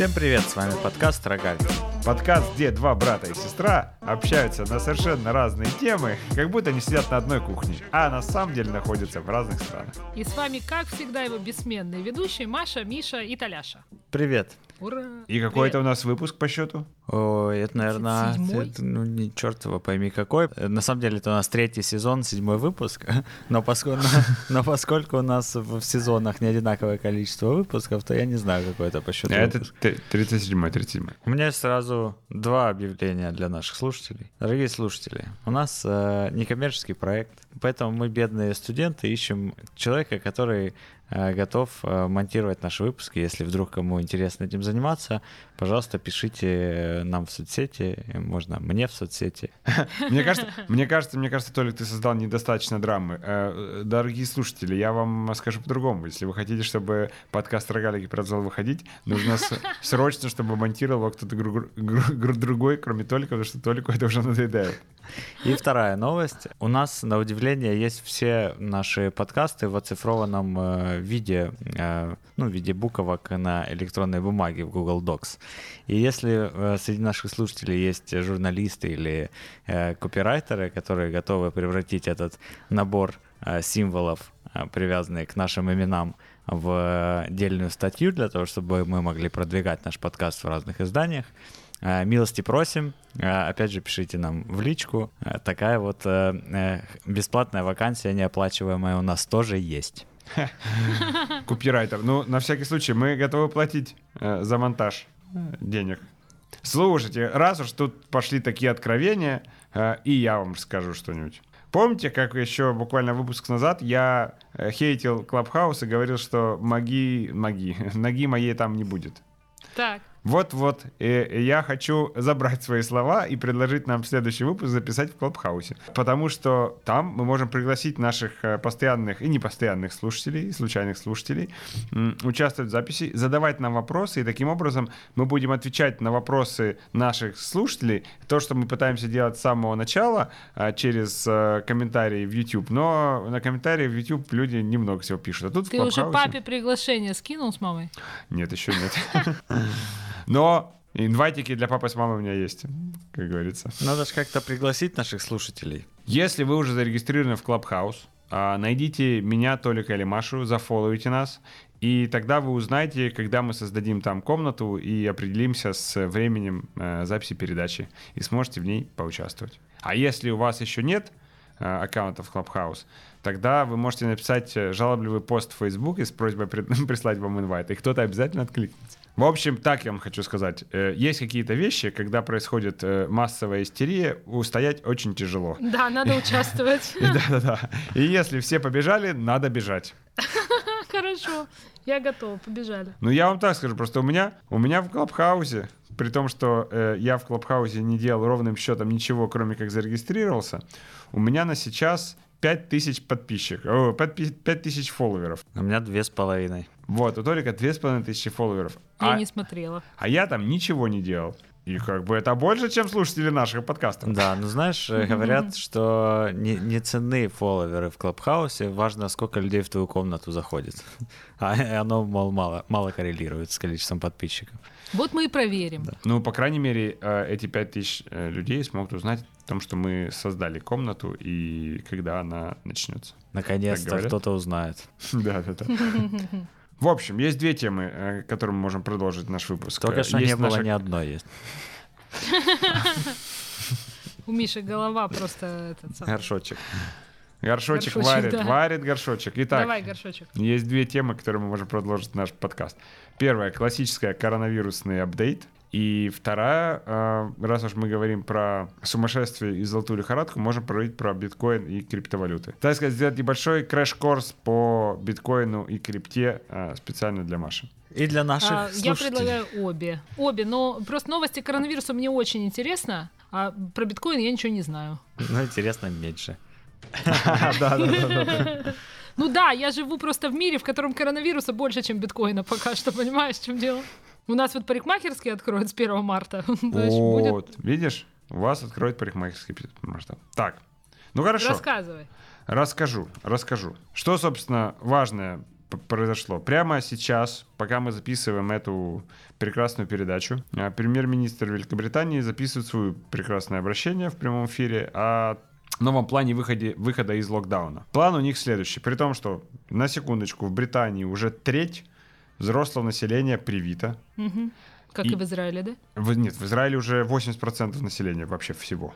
Всем привет, с вами подкаст «Рогаль». Подкаст, где два брата и сестра общаются на совершенно разные темы, как будто они сидят на одной кухне, а на самом деле находятся в разных странах. И с вами, как всегда, его бессменные ведущие Маша, Миша и Таляша. Привет. Ура! И какой это у нас выпуск по счету? Ой, это, наверное, Седьмой? это, ну, не черт его пойми какой. Э, На самом деле это у нас третий сезон, седьмой выпуск. Но поскольку, но поскольку у нас в сезонах не одинаковое количество выпусков, то я не знаю, какой это по счету Это выпуск. 37-й, 37 У меня есть два объявления для наших слушателей. Дорогие слушатели, у нас э, некоммерческий проект, поэтому мы, бедные студенты, ищем человека, который готов э, монтировать наши выпуски. Если вдруг кому интересно этим заниматься, пожалуйста, пишите э, нам в соцсети, э, можно мне в соцсети. Мне кажется, мне кажется, мне кажется, Толик, ты создал недостаточно драмы. Э, Дорогие слушатели, я вам скажу по-другому. Если вы хотите, чтобы подкаст «Рогалики» продолжал выходить, нужно срочно, чтобы монтировал кто-то другой, кроме Толика, потому что Толику это уже надоедает. И вторая новость. У нас, на удивление, есть все наши подкасты в оцифрованном э, виде, э, ну, в виде буквок на электронной бумаге в Google Docs. И если э, среди наших слушателей есть журналисты или копирайтеры, которые готовы превратить этот набор символов, привязанные к нашим именам, в отдельную статью для того, чтобы мы могли продвигать наш подкаст в разных изданиях, Милости просим. Э, Опять же, пишите нам в личку. Э, Такая вот э, э, бесплатная вакансия неоплачиваемая у нас тоже есть. Копирайтер. Ну, на всякий случай, мы готовы платить э, за монтаж э, денег. Слушайте, раз уж тут пошли такие откровения, э, и я вам скажу что-нибудь. Помните, как еще буквально выпуск назад я э, хейтил Клабхаус и говорил, что маги, маги, ноги моей там не будет? Так, Вот-вот, я хочу забрать свои слова и предложить нам следующий выпуск записать в Клабхаусе. Потому что там мы можем пригласить наших э, постоянных и непостоянных слушателей, случайных слушателей, участвовать в записи, задавать нам вопросы, и таким образом мы будем отвечать на вопросы наших слушателей. То, что мы пытаемся делать с самого начала э, через э, комментарии в YouTube, но на комментарии в YouTube люди немного всего пишут. А тут в ты уже папе приглашение скинул с мамой? нет, еще нет. Но инвайтики для папы с мамой у меня есть, как говорится. Надо же как-то пригласить наших слушателей. Если вы уже зарегистрированы в Clubhouse, а, найдите меня, Толика или Машу, зафолловите нас, и тогда вы узнаете, когда мы создадим там комнату и определимся с временем э, записи передачи, и сможете в ней поучаствовать. А если у вас еще нет э, аккаунта в Clubhouse, тогда вы можете написать э, жалобливый пост в Facebook и с просьбой при- прислать вам инвайт, и кто-то обязательно откликнется. В общем, так я вам хочу сказать. Э, Есть какие-то вещи, когда происходит массовая истерия, устоять очень тяжело. Да, надо участвовать. Да-да-да. И если все побежали, надо бежать. Хорошо, я готова, побежали. Ну, я вам так скажу, просто у меня, у меня в Клабхаусе, при том, что э, я в Клабхаусе не делал ровным счетом ничего, кроме как зарегистрировался, у меня на сейчас 5000 подписчиков, о, 5000 фолловеров. У меня две с половиной. Вот, у Толика 2500 фолловеров. Я А, не смотрела. а я там ничего не делал. И как бы это больше, чем слушатели наших подкастов. Да, ну знаешь, э, говорят, что не, не ценны фолловеры в Клабхаусе, важно, сколько людей в твою комнату заходит. А оно, мол, мало, мало коррелирует с количеством подписчиков. Вот мы и проверим. Ну, по крайней мере, э, эти 5000 э, людей смогут узнать о том, что мы создали комнату и когда она начнется. Наконец-то кто-то узнает. Да, да, да. В общем, есть две темы, э, которые мы можем продолжить наш выпуск. Только что не было ни одной есть. У Миши голова просто этот самый. Горшочек. Горшочек, Горшочек, варит, да. варит горшочек. Итак, Давай, горшочек. есть две темы, которые мы можем продолжить наш подкаст. Первая классическая коронавирусный апдейт. И вторая, э, раз уж мы говорим про сумасшествие и золотую лихорадку, можем поговорить про биткоин и криптовалюты. Так сказать, сделать небольшой crash -курс по биткоину и крипте э, специально для Маши. И для наших А, я слушателей. предлагаю обе. Обе, но просто новости коронавируса мне очень интересно, а про биткоин я ничего не знаю. Ну, интересно, меньше. Ну да, я живу просто в мире, в котором коронавируса больше, чем биткоина пока что, понимаешь, в чем дело? У нас вот парикмахерские откроют с 1 марта. Вот, видишь, у вас откроет парикмахерский масштаб. Так, ну хорошо. Рассказывай. Расскажу, расскажу. Что, собственно, важное произошло. Прямо сейчас, пока мы записываем эту прекрасную передачу, а, премьер-министр Великобритании записывает свое прекрасное обращение в прямом эфире о новом плане выходе, выхода из локдауна. План у них следующий. При том, что, на секундочку, в Британии уже треть взрослого населения привито. Мгм. Как и... И- в Израиле, да? В- нет, в Израиле уже 80% населения вообще всего.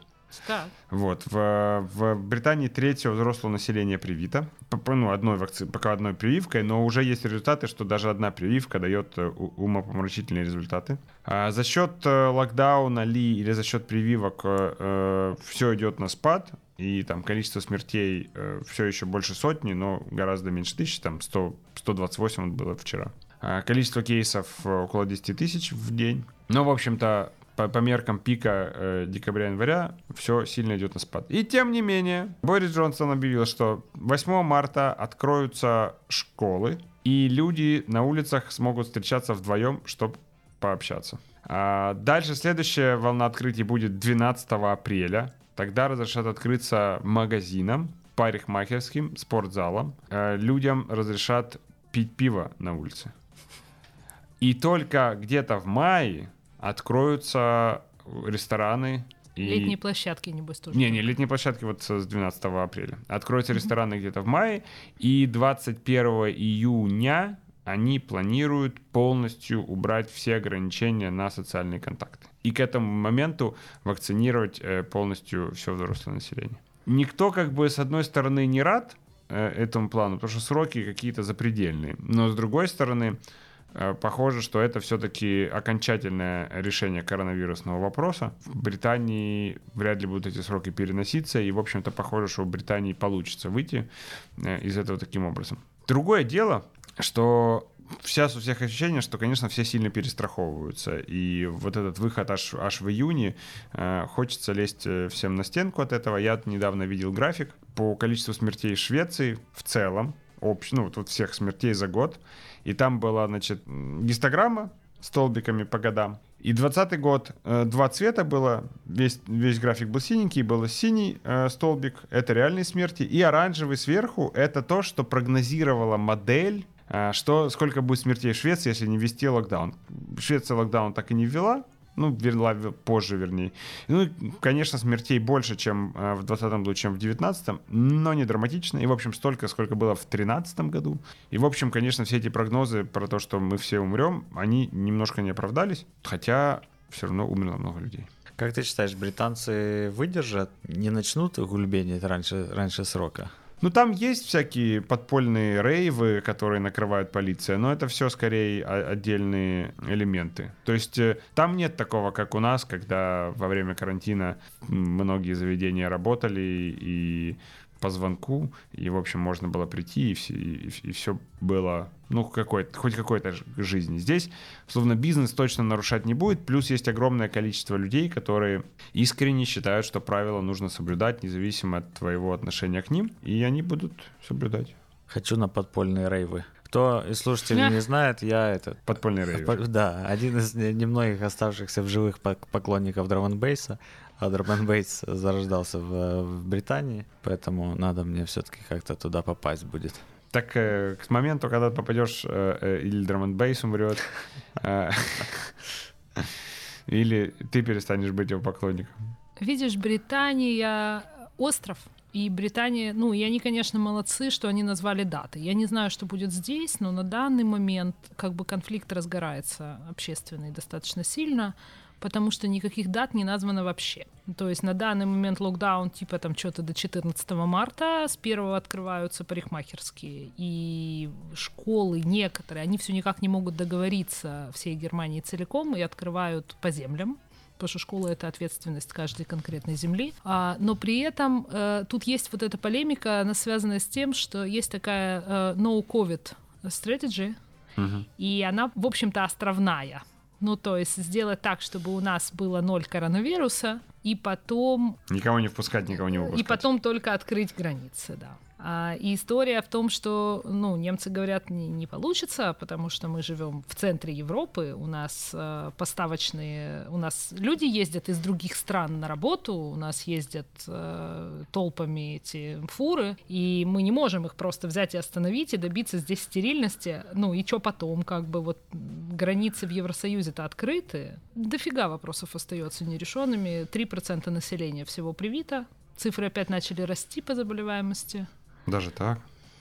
Так. Вот. В, в Британии третьего взрослого населения привито. П- п- Ну, одной вакци... пока одной прививкой, но уже есть результаты, что даже одна прививка дает э, умопомрачительные результаты. А за счет э, локдауна ли или за счет прививок все идет на спад, и там количество смертей все еще больше сотни, но гораздо меньше тысячи, там 100, 128 вот было вчера. А Количество кейсов э, около 10 тысяч в день. Но, в общем-то, по, по меркам пика э, декабря-января все сильно идет на спад. И тем не менее, Борис Джонсон объявил, что 8 марта откроются школы, и люди на улицах смогут встречаться вдвоем, чтобы пообщаться. А дальше следующая волна открытий будет 12 апреля. Тогда разрешат открыться магазинам, парикмахерским, спортзалам. Э, Людям разрешат пить пиво на улице. И только где-то в мае откроются рестораны. И... Летние площадки, небось, тоже. Не, не, летние площадки вот с 12 апреля. Откроются рестораны где-то в мае, и 21 июня они планируют полностью убрать все ограничения на социальные контакты. И к этому моменту вакцинировать э, полностью все взрослое население. Никто как бы с одной стороны не рад э, этому плану, потому что сроки какие-то запредельные. Но с другой стороны, э, похоже, что это все-таки окончательное решение коронавирусного вопроса. В Британии вряд ли будут эти сроки переноситься, и, в общем-то, похоже, что в Британии получится выйти из этого таким образом. Другое дело, что сейчас у всех ощущение, что, конечно, все сильно перестраховываются. И вот этот выход аж, аж в июне, э, хочется лезть э, всем на стенку от этого. Я недавно видел график по количеству смертей в Швеции в целом, общ, ну, вот, всех смертей за год. И там была, значит, гистограмма столбиками по годам. И 20 год э, два цвета было, весь, весь график был синенький, был синий э, столбик, это реальные смерти, и оранжевый сверху, это то, что прогнозировала модель, что, сколько будет смертей в Швеции, если не ввести локдаун. Швеция локдаун так и не ввела, ну, ввела в- позже, вернее. Ну, конечно, смертей больше, чем э, в 20 году, чем в 19 но не драматично. И, в общем, столько, сколько было в 13 году. И, в общем, конечно, все эти прогнозы про то, что мы все умрем, они немножко не оправдались, хотя все равно умерло много людей. Как ты считаешь, британцы выдержат, не начнут гульбенить раньше, раньше срока? Ну, там есть всякие подпольные рейвы, которые накрывает полиция, но это все скорее отдельные элементы. То есть э, там нет такого, как у нас, когда во время карантина многие заведения работали и по звонку, и, в общем, можно было прийти, и все, и, все было, ну, какой хоть какой-то жизни. Здесь, словно бизнес точно нарушать не будет, плюс есть огромное количество людей, которые искренне считают, что правила нужно соблюдать, независимо от твоего отношения к ним, и они будут соблюдать. Хочу на подпольные рейвы. Кто из слушателей не знает, я этот... Подпольный рейв. по- Да, один из не- немногих оставшихся в живых пок- поклонников драм-н-бейса. Драм-н-бейс зарождался в, в Британии, поэтому надо мне все-таки как-то туда попасть будет. Так э, к моменту, когда ты попадешь, э, э, или драм бейс умрет, или ты перестанешь быть его поклонником. Видишь, Британия остров, и Британия, ну, и они, конечно, молодцы, что они назвали даты. Я не знаю, что будет здесь, но на данный момент как бы конфликт разгорается общественный достаточно сильно, потому что никаких дат не названо вообще. То есть на данный момент локдаун типа там что-то до 14 марта, с 1 открываются парикмахерские, и школы некоторые, они все никак не могут договориться всей Германии целиком и открывают по землям, потому что школа это ответственность каждой конкретной земли. А, но при этом э, тут есть вот эта полемика, она связана с тем, что есть такая э, no COVID strategy, и она, в общем-то, островная. Ну, то есть сделать так, чтобы у нас было ноль коронавируса, и потом Никого не впускать, никого не выпускать. и потом только открыть границы, да. А, и история в том, что, ну, немцы говорят, не, не получится, потому что мы живем в центре Европы, у нас э, поставочные, у нас люди ездят из других стран на работу, у нас ездят э, толпами эти фуры, и мы не можем их просто взять и остановить и добиться здесь стерильности. Ну и что потом, как бы вот границы в Евросоюзе-то открыты, дофига вопросов остается нерешенными, 3% населения всего привито, цифры опять начали расти по заболеваемости. Даже так?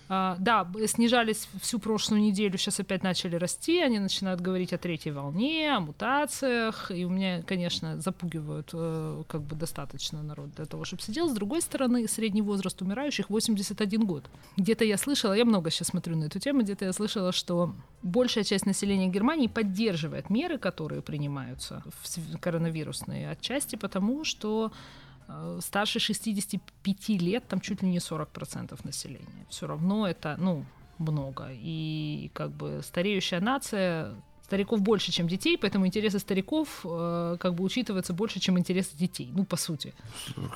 А, да, снижались всю прошлую неделю, сейчас опять начали расти, они начинают говорить о третьей волне, о мутациях, и у меня, конечно, запугивают э, как бы достаточно народ для того, чтобы сидел. С другой стороны, средний возраст умирающих 81 год. Где-то я слышала, я много сейчас смотрю на эту тему, где-то я слышала, что большая часть населения Германии поддерживает меры, которые принимаются в коронавирусные, отчасти потому, что старше 65 лет там чуть ли не 40% населения. Все равно это, ну, много. И как бы стареющая нация стариков больше, чем детей, поэтому интересы стариков э, как бы учитываются больше, чем интересы детей, ну, по сути.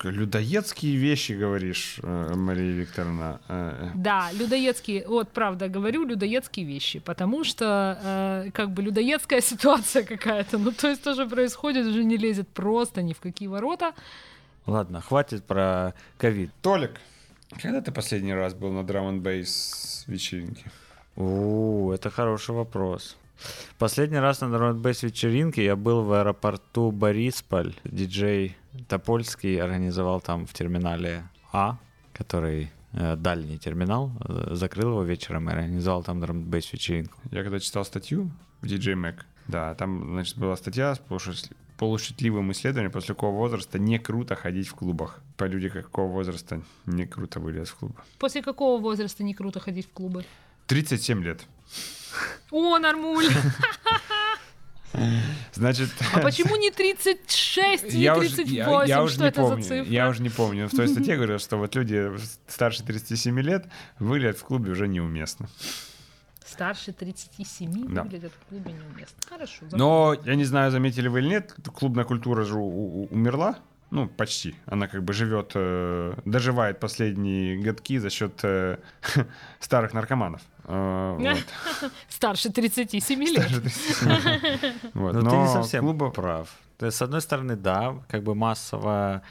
Людоедские вещи говоришь, э, Мария Викторовна. Э. Да, людоедские, вот правда говорю, людоедские вещи, потому что э, как бы людоедская ситуация какая-то, ну, то есть тоже происходит, уже не лезет просто ни в какие ворота. Ладно, хватит про ковид. Толик, когда ты последний раз был на драм н бейс вечеринке? У, это хороший вопрос. Последний раз на драм бейс вечеринке я был в аэропорту Борисполь. Диджей Топольский организовал там в терминале А, который э, дальний терминал, э, закрыл его вечером и организовал там драм н бейс вечеринку. Я когда читал статью в DJ Mac, да, там, значит, была статья полушутливым исследованием, после какого возраста не круто ходить в клубах. По люди какого возраста не круто вылез в клуб. После какого возраста не круто ходить в клубы? 37 лет. О, нормуль! Значит... А почему не 36, не 38? Я, я, уже что не это помню, за цифра? Я уже не помню. В той статье говорил, что вот люди старше 37 лет выглядят в клубе уже неуместно старше 37 да. выглядят в клубе неуместно. Хорошо. Запомнил. Но, я не знаю, заметили вы или нет, клубная культура же умерла. Ну, почти. Она как бы живет, э, доживает последние годки за счет э, старых наркоманов. Э, Старше 37 лет. Старше 37 лет. Но ты не совсем прав. То есть, с одной стороны, да, как бы массовая э,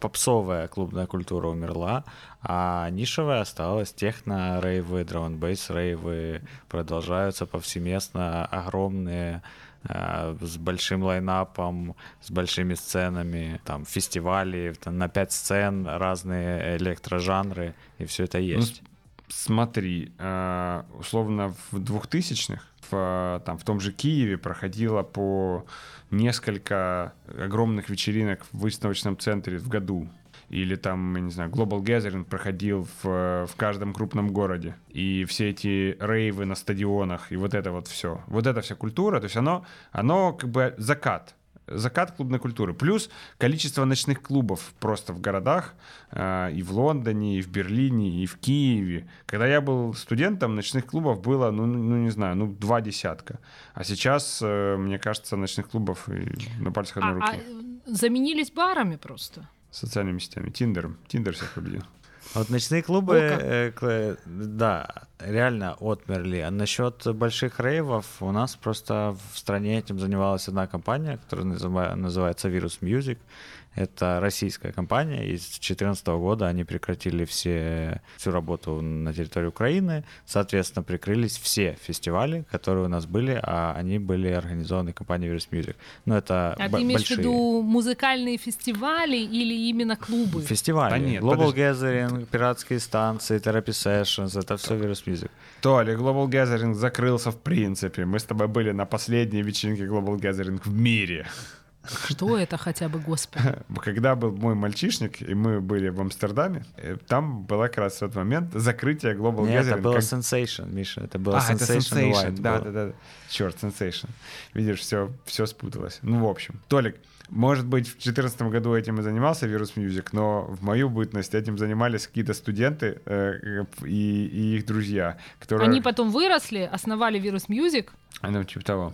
попсовая клубная культура умерла, а нишевая осталась. Техно, рейвы, драунбейс, рейвы продолжаются повсеместно, огромные, э, с большим лайнапом, с большими сценами, там, фестивали, там, на пять сцен, разные электрожанры, и все это есть. Смотри, э, условно в 2000-х в, там, в том же Киеве проходило по несколько огромных вечеринок в выставочном центре в году. Или там, я не знаю, Global Gathering проходил в, в каждом крупном городе. И все эти рейвы на стадионах, и вот это вот все. Вот эта вся культура, то есть оно, оно как бы закат закат клубной культуры. Плюс количество ночных клубов просто в городах, э, и в Лондоне, и в Берлине, и в Киеве. Когда я был студентом, ночных клубов было, ну, ну не знаю, ну два десятка. А сейчас, э, мне кажется, ночных клубов на пальцах одной а, руки. А заменились барами просто? Социальными сетями. Тиндером. Тиндер всех победил. Вот ночные клубы, э, да, реально отмерли. А насчет больших рейвов, у нас просто в стране этим занималась одна компания, которая называется Virus Music. Это российская компания, и с 2014 года они прекратили все, всю работу на территории Украины, соответственно, прикрылись все фестивали, которые у нас были, а они были организованы компанией Virus Music. Ну, это а ты имеешь в виду музыкальные фестивали или именно клубы? Фестивали. А нет, Global подожди. Gathering, пиратские станции, Therapy Sessions, это все Virus Music. Толи, Global Gathering закрылся в принципе. Мы с тобой были на последней вечеринке Global Gathering в мире. Что это хотя бы, господи? Когда был мой мальчишник, и мы были в Амстердаме, э, там была как раз в тот момент закрытие Global Нет, Gathering. это было как... Sensation, Миша, это было а, Sensation, это Sensation. да, да, да. Черт, Sensation. Видишь, все, все спуталось. Ну, в общем. Толик, Может быть, в 2014 году этим и занимался Virus Music, но в мою бытность этим занимались какие-то студенты э, и, и их друзья, которые... Они потом выросли, основали Virus Music, ну, типа того.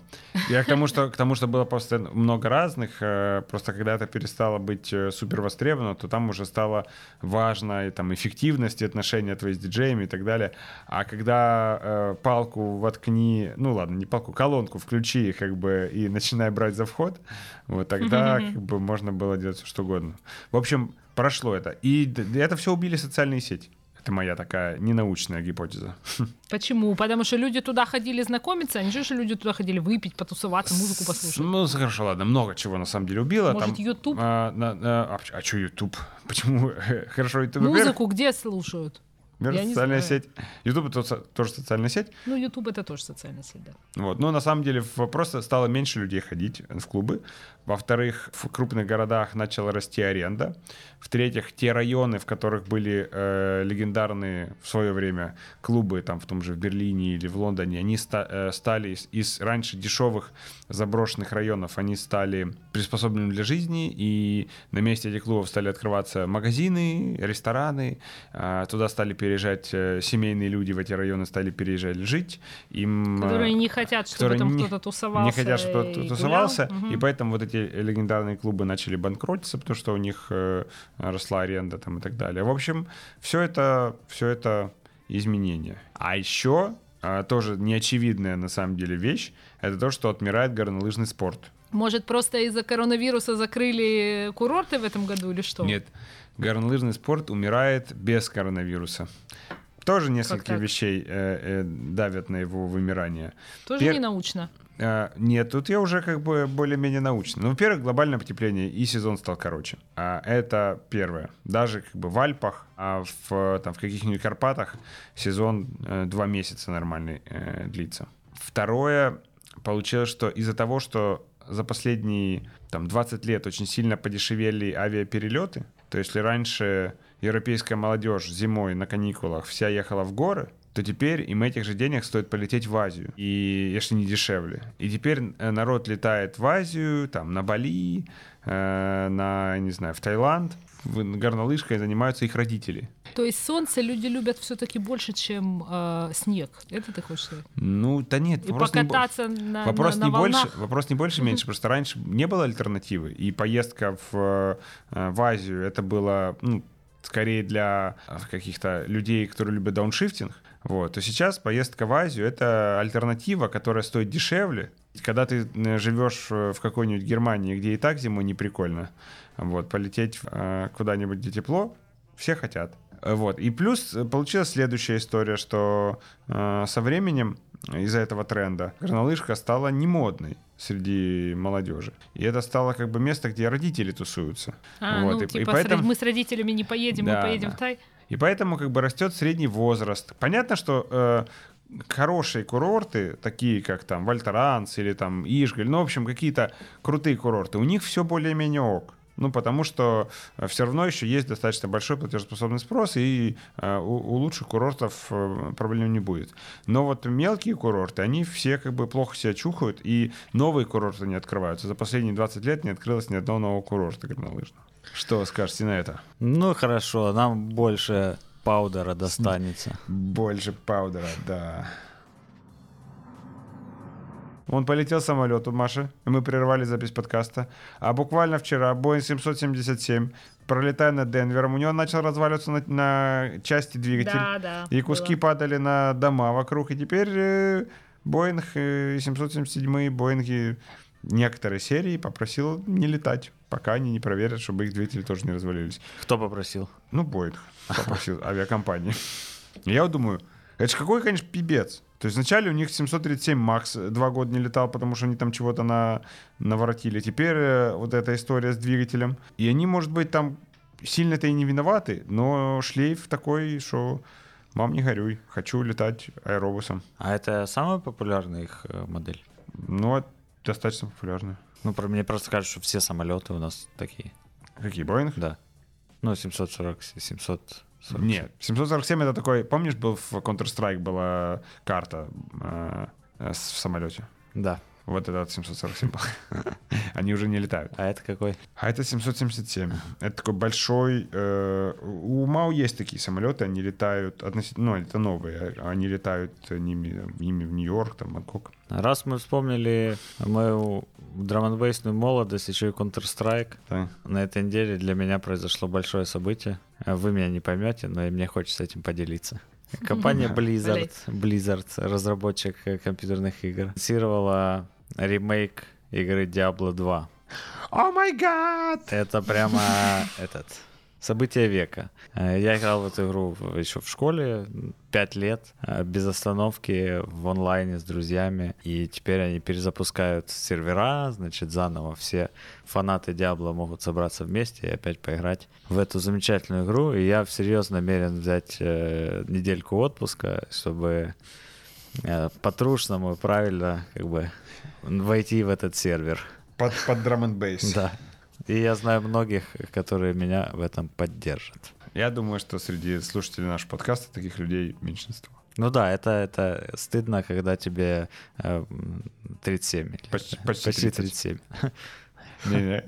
Я к тому, что, к тому, что было просто много разных, э, просто когда это перестало быть э, супер востребовано, то там уже стало важно и, там, эффективность и отношения твои с диджеями и так далее. А когда э, палку воткни, ну ладно, не палку, колонку включи как бы и начинай брать за вход, вот тогда как бы можно было делать все что угодно. В общем, прошло это. И это все убили социальные сети. Это моя такая ненаучная гипотеза. Почему? Потому что люди туда ходили знакомиться, а не же люди туда ходили выпить, потусоваться, музыку послушать. Ну, хорошо, ладно, много чего на самом деле убило. Может, YouTube? А, на, а, а что YouTube? Почему? Хорошо, YouTube. Музыку где слушают? Мир социальная сеть. YouTube это тоже социальная сеть. Ну, YouTube это тоже социальная сеть, да. Вот. Но на самом деле просто стало меньше людей ходить в клубы. Во-вторых, в крупных городах начала расти аренда. В-третьих, те районы, в которых были э, легендарные в свое время клубы, там в том же в Берлине или в Лондоне, они ста- э, стали из, из раньше дешевых заброшенных районов, они стали приспособленными для жизни, и на месте этих клубов стали открываться магазины, рестораны, э, туда стали переезжать э, семейные люди в эти районы, стали переезжать жить. Им, э, которые не хотят, чтобы там кто-то тусовался. Не хотят, чтобы кто-то тусовался, угу. и поэтому вот эти легендарные клубы начали банкротиться, потому что у них э, росла аренда там и так далее. В общем, все это, все это изменения. А еще тоже неочевидная на самом деле вещь, это то, что отмирает горнолыжный спорт. Может, просто из-за коронавируса закрыли курорты в этом году или что? Нет, горнолыжный спорт умирает без коронавируса. Тоже несколько вещей э, э, давят на его вымирание. Тоже Пер... не научно. А, нет, тут я уже как бы более-менее научный. Ну, во-первых, глобальное потепление, и сезон стал короче. А, это первое. Даже как бы в Альпах, а в, там, в каких-нибудь Карпатах сезон э, два месяца нормальный э, длится. Второе, получилось, что из-за того, что за последние там, 20 лет очень сильно подешевели авиаперелеты, то есть если раньше европейская молодежь зимой на каникулах вся ехала в горы, то теперь им этих же денег стоит полететь в Азию, и если не дешевле. И теперь э, народ летает в Азию, там, на Бали, э, на, не знаю, в Таиланд, горнолыжкой занимаются их родители. То есть солнце люди любят все-таки больше, чем э, снег. Это ты хочешь сказать? Ну, да нет. И вопрос покататься не, на, вопрос на, не на больше, Вопрос не больше, меньше. Просто раньше не было альтернативы. И поездка в, э, в Азию, это было ну, скорее для э, каких-то людей, которые любят дауншифтинг. Вот. То сейчас поездка в Азию — это альтернатива, которая стоит дешевле. Когда ты э, живешь в какой-нибудь Германии, где и так зимой не прикольно, вот, полететь э, куда-нибудь, где тепло, все хотят. Вот. И плюс получилась следующая история, что э, со временем из-за этого тренда горнолыжка стала немодной среди молодежи. И это стало как бы место, где родители тусуются. А, вот. ну, и, типа и поэтому... мы с родителями не поедем, да, мы поедем да. в Тай. И поэтому как бы растет средний возраст. Понятно, что э, хорошие курорты, такие как там Вальтеранс или там Ишгаль, ну, в общем, какие-то крутые курорты, у них все более-менее ок. Ну, потому что э, все равно еще есть достаточно большой платежеспособный спрос, и э, у, у лучших курортов э, проблем не будет. Но вот мелкие курорты, они все как бы плохо себя чухают, и новые курорты не открываются. За последние 20 лет не открылось ни одного нового курорта горнолыжного. Что скажете на это? Ну, хорошо, нам больше паудера достанется. Больше паудера, да. Он полетел самолет у Маши, и мы прервали запись подкаста. А буквально вчера Boeing 777, пролетая над Денвером, у него начал разваливаться на, на части двигателя. Да, да. И куски было. падали на дома вокруг. И теперь э, Boeing э, 777 Боинги некоторые серии попросил не летать, пока они не проверят, чтобы их двигатели тоже не развалились. Кто попросил? Ну, Боинг попросил, авиакомпания. Я вот думаю, это же какой, конечно, пибец. То есть вначале у них 737 Макс два года не летал, потому что они там чего-то на, наворотили. Теперь э, вот эта история с двигателем. И они, может быть, там сильно-то и не виноваты, но шлейф такой, что мам, не горюй, хочу летать аэробусом. А это самая популярная их э, модель? Ну, достаточно популярная. Ну, про мне просто кажется, что все самолеты у нас такие. Какие, Боинг? Да. Ну, 740, 700... 47. Нет, 747 это такой, помнишь, был в Counter-Strike была карта э, в самолете? Да. Вот этот 747 Они уже не летают. А это какой? А это 777. Это такой большой... э, у МАУ есть такие самолеты, они летают относительно... Ну, это новые. Они летают ними, ими в Нью-Йорк, там, Бангкок. Раз мы вспомнили мою драмонбейсную молодость, еще и Counter-Strike, Да. на этой неделе для меня произошло большое событие. Вы меня не поймете, но и мне хочется этим поделиться. Компания Blizzard, Blizzard, разработчик э, компьютерных игр, анонсировала ремейк игры Diablo 2. О май гад! Это прямо этот событие века. Э, Я играл в эту игру еще в школе 5 лет, э, без остановки, в онлайне с друзьями. И теперь они перезапускают сервера, значит, заново все фанаты Диабло могут собраться вместе и опять поиграть в эту замечательную игру. И я всерьез намерен взять э, недельку отпуска, чтобы по-трушному и правильно как бы войти в этот сервер. Под, под драм н бейс. Да. И я знаю многих, которые меня в этом поддержат. Я думаю, что среди слушателей нашего подкаста таких людей меньшинство. Ну да, это, это стыдно, когда тебе э, м, 37. или- Почти- почти 30. 37. Не-не,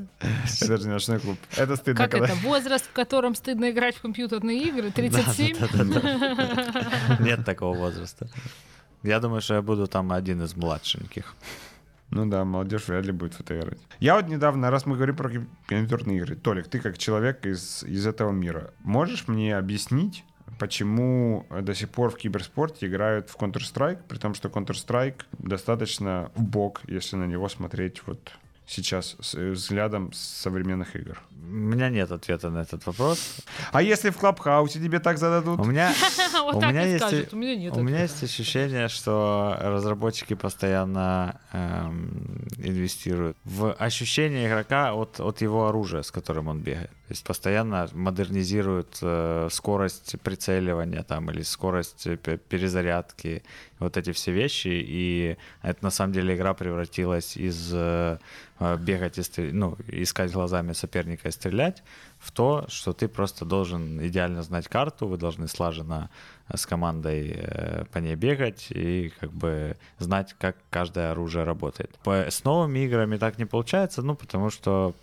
это же ночной клуб. Это стыдно, Как когда... это? Возраст, в котором стыдно играть в компьютерные игры? 37? Нет такого возраста. Я думаю, что я буду там один из младшеньких. Ну да, молодежь вряд ли будет в это играть. Я вот недавно, раз мы говорим про ком- компьютерные игры, Толик, ты как человек из, из этого мира, можешь мне объяснить, почему до сих пор в киберспорте играют в Counter-Strike, при том, что Counter-Strike достаточно в бок, если на него смотреть вот сейчас с э, взглядом современных игр. У меня нет ответа на этот вопрос. А если в Клабхаусе тебе так зададут? У меня, у меня есть. У меня нет у меня ответа. есть ощущение, что разработчики постоянно эм, инвестируют в ощущение игрока от, от его оружия, с которым он бегает. То есть постоянно модернизируют э, скорость прицеливания там или скорость э, пе- перезарядки, вот эти все вещи. И это на самом деле игра превратилась из э, бегать и стрелять, ну, искать глазами соперника и стрелять в то, что ты просто должен идеально знать карту, вы должны слаженно с командой э, по ней бегать и как бы знать, как каждое оружие работает. С новыми играми так не получается, ну, потому что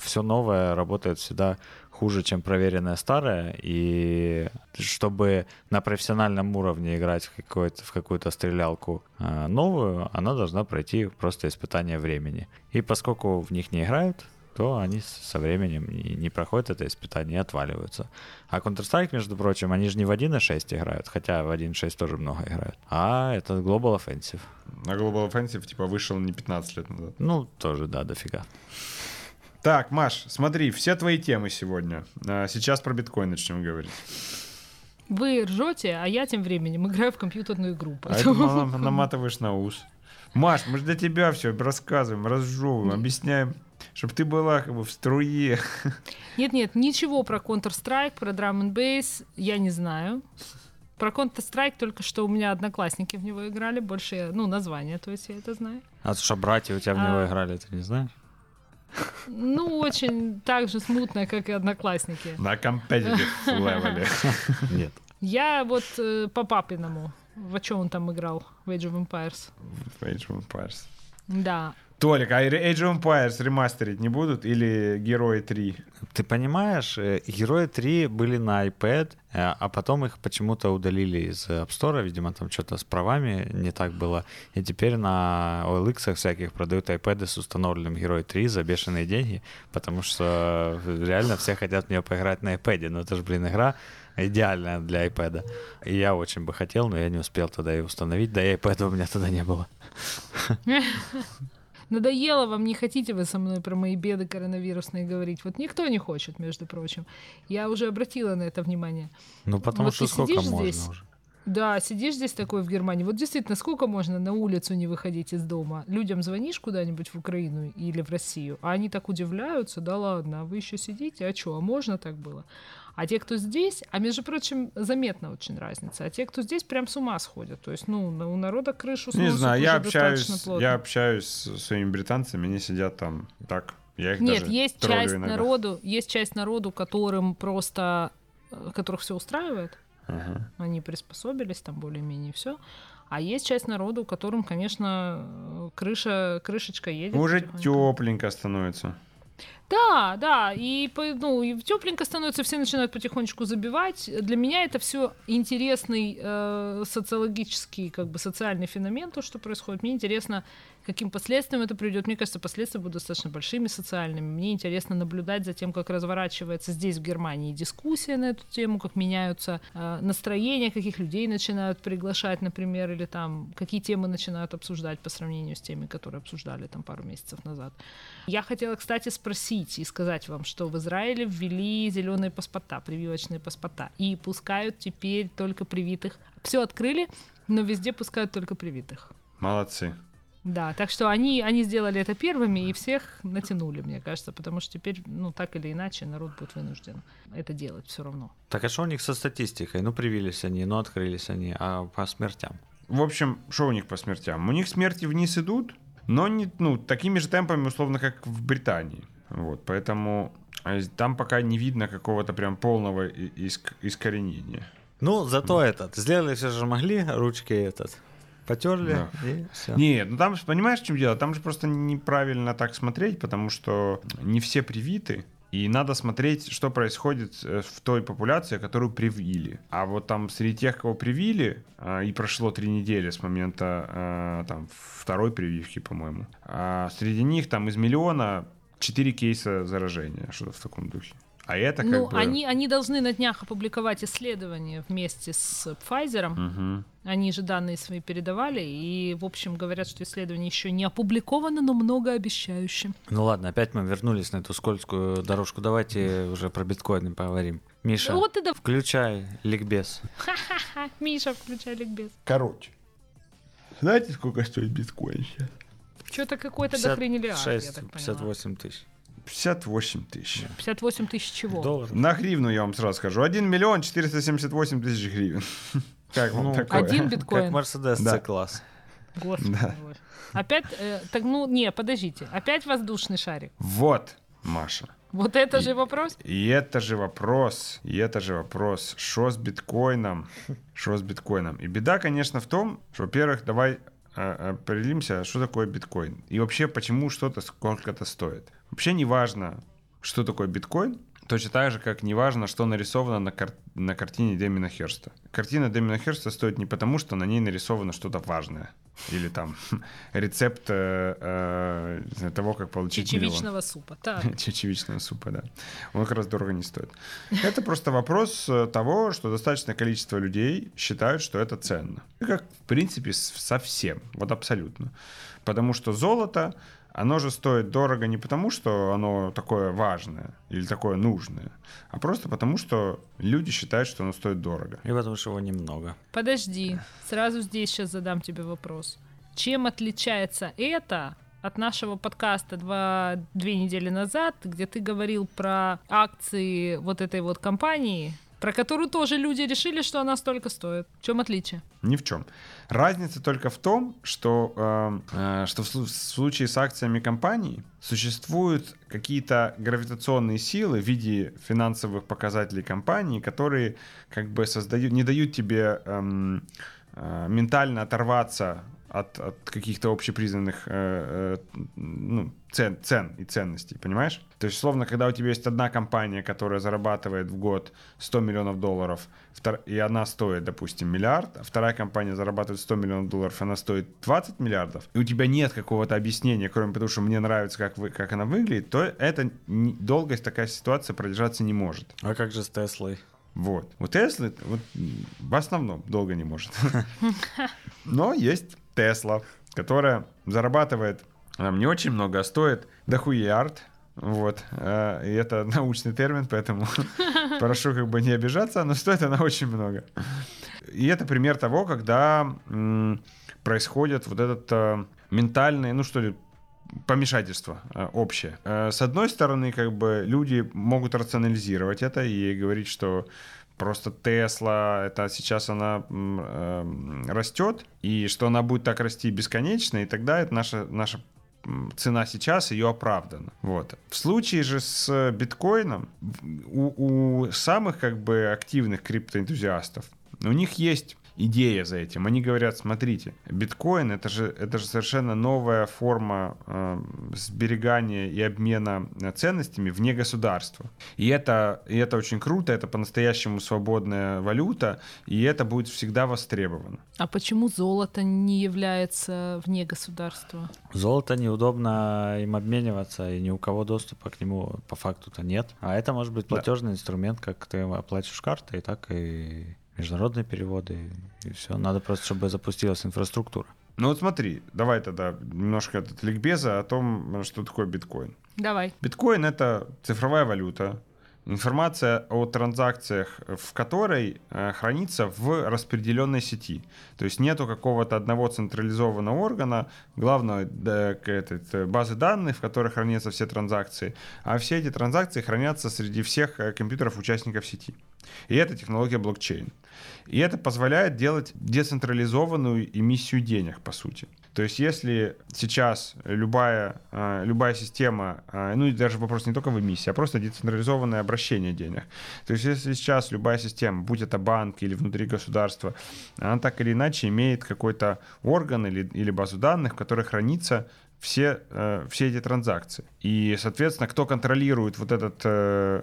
все новое работает всегда хуже, чем проверенное старое, и чтобы на профессиональном уровне играть в, какой-то, в какую-то стрелялку э, новую, она должна пройти просто испытание времени. И поскольку в них не играют, то они со временем не, не проходят это испытание и отваливаются. А Counter-Strike, между прочим, они же не в 1.6 играют, хотя в 1.6 тоже много играют, а это Global Offensive. На Global Offensive типа вышел не 15 лет назад. Ну, тоже, да, дофига. Так, Маш, смотри, все твои темы сегодня. А, Сейчас про биткоин начнем говорить. Вы ржете, а я тем временем играю в компьютерную игру. А это поэтому- мало наматываешь на ус. Маш, мы же для тебя все рассказываем, разжевываем, объясняем, чтобы ты была как бы в струе. Нет-нет, ничего про Counter-Strike, про Drum and Bass я не знаю. Про Counter-Strike только что у меня одноклассники в него играли, больше, я- ну, название, то есть я это знаю. А что братья у тебя в него А. играли, ты не знаешь? Ну, очень так же смутно, как и одноклассники. На competitive левеле. Нет. Я вот э, по папиному. Во чем он там играл? В Age of Empires. В Age of Empires. Да. Толик, а Age of Empires ремастерить не будут или Герои 3? Ты понимаешь, э, Герои 3 были на iPad, э, а потом их почему-то удалили из App Store, видимо, там что-то с правами не так было. И теперь на OLX всяких продают iPad с установленным Герой 3 за бешеные деньги, потому что реально все хотят в нее поиграть на iPad. Но это же, блин, игра идеальная для iPad. И я очень бы хотел, но я не успел тогда ее установить, да и iPad у меня тогда не было. Надоело вам, не хотите вы со мной про мои беды коронавирусные говорить. Вот никто не хочет, между прочим. Я уже обратила на это внимание. Ну, потому Вот что сколько можно здесь, уже? Да, сидишь здесь такой в Германии. Вот действительно, сколько можно на улицу не выходить из дома? Людям звонишь куда-нибудь в Украину или в Россию, а они так удивляются, да ладно, а вы еще сидите, а что, а можно так было? А те, кто здесь, а между прочим, заметна очень разница, а те, кто здесь, прям с ума сходят. То есть, ну, у народа крышу Не сносит знаю, я общаюсь, плотно. я общаюсь с своими британцами, они сидят там так. Я их Нет, даже есть часть иногда. народу, есть часть народу, которым просто, э, которых все устраивает. Ага. Они приспособились там более-менее все. А есть часть народу, которым, конечно, э, крыша, крышечка едет. Уже тепленько становится. Да, да, и, ну, и тепленько становится, все начинают потихонечку забивать. Для меня это все интересный э, социологический, как бы социальный феномен, то, что происходит. Мне интересно, каким последствиям это приведет. Мне кажется, последствия будут достаточно большими социальными. Мне интересно наблюдать за тем, как разворачивается здесь, в Германии, дискуссия на эту тему, как меняются э, настроения, каких людей начинают приглашать, например, или там какие темы начинают обсуждать по сравнению с теми, которые обсуждали там пару месяцев назад. Я хотела, кстати, спросить и сказать вам, что в Израиле ввели зеленые паспорта, прививочные паспорта, и пускают теперь только привитых. Все открыли, но везде пускают только привитых. Молодцы. Да, так что они, они сделали это первыми и всех натянули, мне кажется, потому что теперь, ну, так или иначе, народ будет вынужден это делать все равно. Так а что у них со статистикой? Ну, привились они, ну, открылись они, а по смертям? В общем, что у них по смертям? У них смерти вниз идут, но не, ну, такими же темпами, условно, как в Британии. Вот, поэтому а, там пока не видно какого-то прям полного иск- искоренения. Ну, зато этот, сделали все же могли, ручки этот, потерли, Да. и все. Нет, ну там понимаешь, в чем дело? Там же просто неправильно так смотреть, потому что не все привиты, и надо смотреть, что происходит э, в той популяции, которую привили. А вот там среди тех, кого привили, а, и прошло три недели с момента а, там, второй прививки, по-моему, среди них там из миллиона 4 кейса заражения, что-то в таком духе. А это как ну, бы... они, они должны на днях опубликовать исследование вместе с Pfizer. Мгм. Они же данные свои передавали, и, в общем, говорят, что исследование еще не опубликовано, но многообещающе. Ну ладно, опять мы вернулись на эту скользкую дорожку. Давайте уже про биткоины поговорим. Миша, Вот ты да... включай ликбез. Ха, Миша, включай ликбез. Короче. Знаете, сколько стоит биткоин сейчас? Что-то какой-то дохренелиард, я 56, так поняла. 58 тысяч 58 тысяч. 58 тысяч чего? долларов. На гривну я вам сразу скажу. 1 миллион 478 тысяч гривен. Как вам Ну, такое? Один Как биткоин. Мерседес Да. С-класс. Господи Да. Опять, э, так ну, не, подождите, опять воздушный шарик. Вот, Маша. Вот это же вопрос. И это же вопрос, и это же вопрос, что с биткоином, что с биткоином. И беда, конечно, в том, что, во-первых, давай определимся, что такое биткоин. И вообще, почему что-то сколько-то стоит. Вообще не важно, что такое биткоин, точно так же, как не важно, что нарисовано на, кар- на картине Демина Херста. Картина Демина Херста стоит не потому, что на ней нарисовано что-то важное. Или там рецепт э, э, того, как получить миллион. Чечевичного супа. Так. Чечевичного супа, да. Он как раз дорого не стоит. Это просто вопрос э, того, что достаточное количество людей считают, что это ценно. И Как, в принципе, совсем. Вот абсолютно. Потому что золото, оно же стоит дорого не потому, что оно такое важное или такое нужное, а просто потому, что люди считают, что оно стоит дорого. И потому что его немного. Подожди, сразу здесь сейчас задам тебе вопрос. Чем отличается это от нашего подкаста два, две недели назад, где ты говорил про акции вот этой вот компании, про которую тоже люди решили, что она столько стоит. В чем отличие? Ни в чем. Разница только в том, что, э, э, что в, в случае с акциями компании существуют какие-то гравитационные силы в виде финансовых показателей компании, которые как бы создают, не дают тебе эм, э, ментально оторваться от, от каких-то общепризнанных э, э, ну, цен, цен и ценностей, понимаешь? То есть, словно, когда у тебя есть одна компания, которая зарабатывает в год 100 миллионов долларов, втор- и она стоит, допустим, миллиард, а вторая компания зарабатывает 100 миллионов долларов, она стоит 20 миллиардов, и у тебя нет какого-то объяснения, кроме того, что мне нравится, как, вы, как она выглядит, то это не- долго такая ситуация продержаться не может. А как же с Теслой? Вот. У Теслы вот, в основном долго не может. Но есть Тесла, которая зарабатывает там, не очень много, а стоит дохуярд. Вот. Э, И это научный термин, поэтому прошу как бы не обижаться, но стоит она очень много. И это пример того, когда происходит вот этот э, ментальный, ну что ли, помешательство э, общее. Э, С одной стороны, как бы люди могут рационализировать это и говорить, что просто Тесла, это сейчас она м, эм, растет, и что она будет так расти бесконечно, и тогда это наша, наша цена сейчас ее оправдана. Вот. В случае же с биткоином у, у самых как бы активных криптоэнтузиастов у них есть идея за этим. Они говорят, смотрите, биткоин это же, это же совершенно новая форма э, сберегания и обмена ценностями вне государства. И это, и это очень круто, это по-настоящему свободная валюта, и это будет всегда востребовано. А почему золото не является вне государства? Золото неудобно им обмениваться, и ни у кого доступа к нему по факту-то нет. А это может быть платежный инструмент, как ты оплачиваешь картой, так и международные переводы, и все. Надо просто, чтобы запустилась инфраструктура. Ну вот смотри, давай тогда немножко этот ликбеза о том, что такое биткоин. Давай. Биткоин это цифровая валюта, информация о транзакциях, в которой э, хранится в распределенной сети. То есть нету какого-то одного централизованного органа, главной э, базы данных, в которой хранятся все транзакции, а все эти транзакции хранятся среди всех э, компьютеров участников сети. И это технология блокчейн. И это позволяет делать децентрализованную эмиссию денег, по сути. То есть если сейчас любая, э, любая система, э, ну и даже вопрос не только в эмиссии, а просто децентрализованное обращение денег. То есть если сейчас любая система, будь это банк или внутри государства, она так или иначе имеет какой-то орган или, или базу данных, в которой хранится все, э, все эти транзакции. И, соответственно, кто контролирует вот этот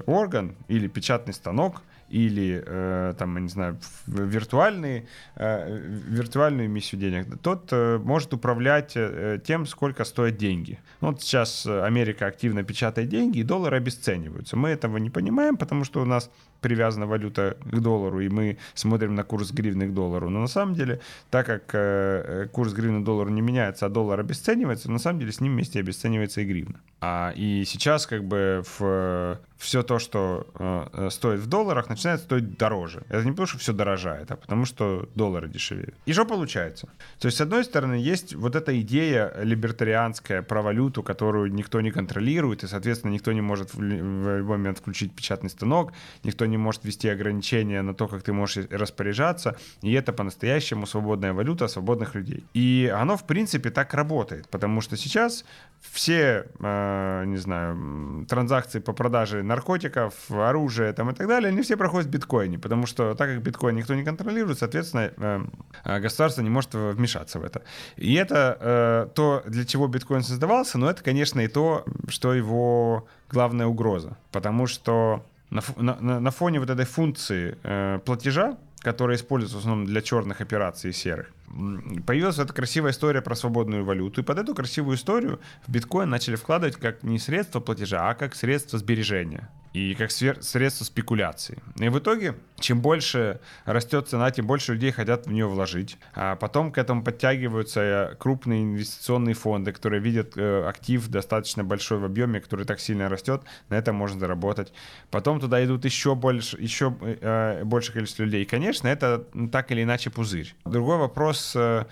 орган или печатный станок, или э, там, не знаю, виртуальные, э, виртуальную эмиссию денег, тот э, может управлять тем, сколько стоят деньги. Ну, вот сейчас Америка активно печатает деньги, и доллары обесцениваются. Мы этого не понимаем, потому что у нас привязана валюта к доллару, и мы смотрим на курс гривны к доллару. Но на самом деле, так как курс гривны к доллару не меняется, а доллар обесценивается, на самом деле с ним вместе обесценивается и гривна. А, и сейчас как бы в все то, что э, стоит в долларах, начинает стоить дороже. Это не потому, что все дорожает, а потому что доллары дешевеют. И что получается? То есть, с одной стороны, есть вот эта идея либертарианская про валюту, которую никто не контролирует, и, соответственно, никто не может в, в любой момент включить печатный станок, никто не может ввести ограничения на то, как ты можешь распоряжаться, и это по-настоящему свободная валюта свободных людей. И оно, в принципе, так работает, потому что сейчас все, э, не знаю, транзакции по продаже наркотиков, оружия там, и так далее, они все проходят в биткоине, потому что так как биткоин никто не контролирует, соответственно, э, э, государство не может вмешаться в это. И это э, то, для чего биткоин создавался, но это, конечно, и то, что его главная угроза, потому что на, на, на фоне вот этой функции э, платежа, которая используется в основном для черных операций и серых, появилась эта красивая история про свободную валюту. И под эту красивую историю в биткоин начали вкладывать как не средство платежа, а как средство сбережения и как средство спекуляции. И в итоге, чем больше растет цена, тем больше людей хотят в нее вложить. А потом к этому подтягиваются крупные инвестиционные фонды, которые видят э, актив достаточно большой в объеме, который так сильно растет, на этом можно заработать. Потом туда идут еще больше, еще э, больше количество людей. И, конечно, это так или иначе пузырь. Другой вопрос, э,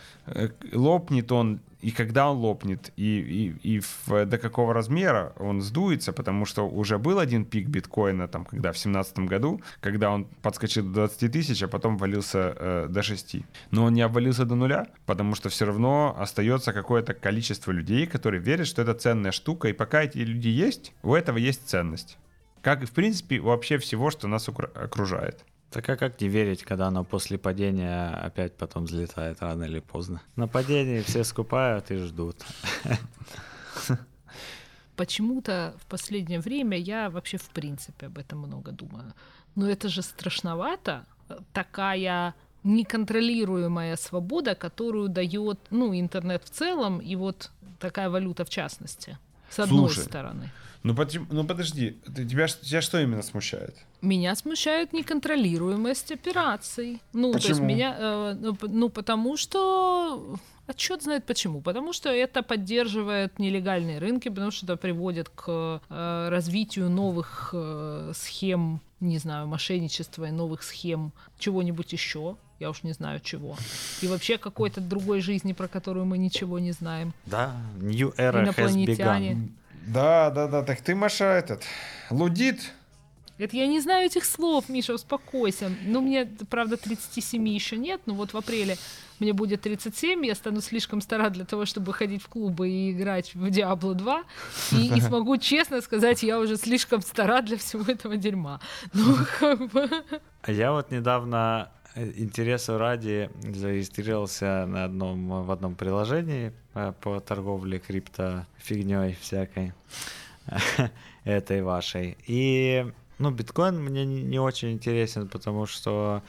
лопнет он и когда он лопнет, и, и, и в, до какого размера он сдуется, потому что уже был один пик биткоина, там, когда в 2017 году, когда он подскочил до 20 тысяч, а потом валился э, до 6. Но он не обвалился до нуля, потому что все равно остается какое-то количество людей, которые верят, что это ценная штука, и пока эти люди есть, у этого есть ценность. Как и, в принципе, вообще всего, что нас окружает. Так а как не верить, когда оно после падения опять потом взлетает рано или поздно? На падении все скупают и ждут. Почему-то в последнее время я вообще в принципе об этом много думаю. Но это же страшновато. Такая неконтролируемая свобода, которую дает ну, интернет в целом и вот такая валюта в частности. С одной Слушай, стороны. Ну, под, ну подожди, ты, тебя, тебя что именно смущает? Меня смущает неконтролируемость операций. Ну, почему? то есть меня, э, ну, ну, потому что а черт знает почему. Потому что это поддерживает нелегальные рынки, потому что это приводит к э, развитию новых э, схем, не знаю, мошенничества и новых схем чего-нибудь еще. Я уж не знаю чего. И вообще какой-то другой жизни, про которую мы ничего не знаем. Да, New Era has begun. Да, да, да. Так ты, Маша, этот, лудит Это я не знаю этих слов, Миша, успокойся. Ну, мне, правда, 37 еще нет, но вот в апреле мне будет 37, я стану слишком стара для того, чтобы ходить в клубы и играть в Diablo 2, и, и смогу честно сказать, я уже слишком стара для всего этого дерьма. Ну, как бы... А я вот недавно интересу ради зарегистрировался на одном, в одном приложении э, по торговле крипто фигней всякой этой вашей. И ну, биткоин мне не очень интересен, потому что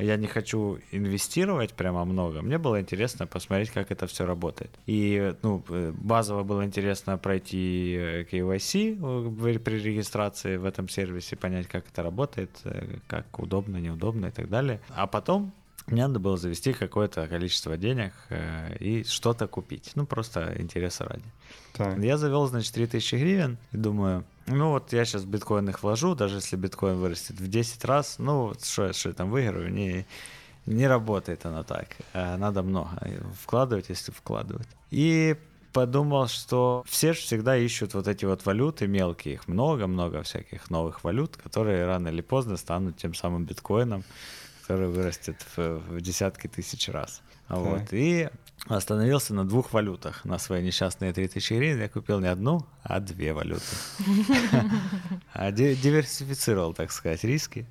я не хочу инвестировать прямо много. Мне было интересно посмотреть, как это все работает. И ну, базово было интересно пройти э, KYC э, при регистрации в этом сервисе, понять, как это работает, э, как удобно, неудобно и так далее. А потом мне надо было завести какое-то количество денег э, и что-то купить. Ну, просто интереса ради. Так. Я завел, значит, 3000 гривен и думаю, ну вот я сейчас в биткоин их вложу, даже если биткоин вырастет в 10 раз, ну что я, я там выиграю, не, не работает оно так. Э, надо много вкладывать, если вкладывать. И подумал, что все же всегда ищут вот эти вот валюты мелкие, их много-много всяких новых валют, которые рано или поздно станут тем самым биткоином который вырастет в, в десятки тысяч раз. Вот. И остановился на двух валютах. На свои несчастные 3000 гривен я купил не одну, а две валюты. А диверсифицировал, так сказать, риски.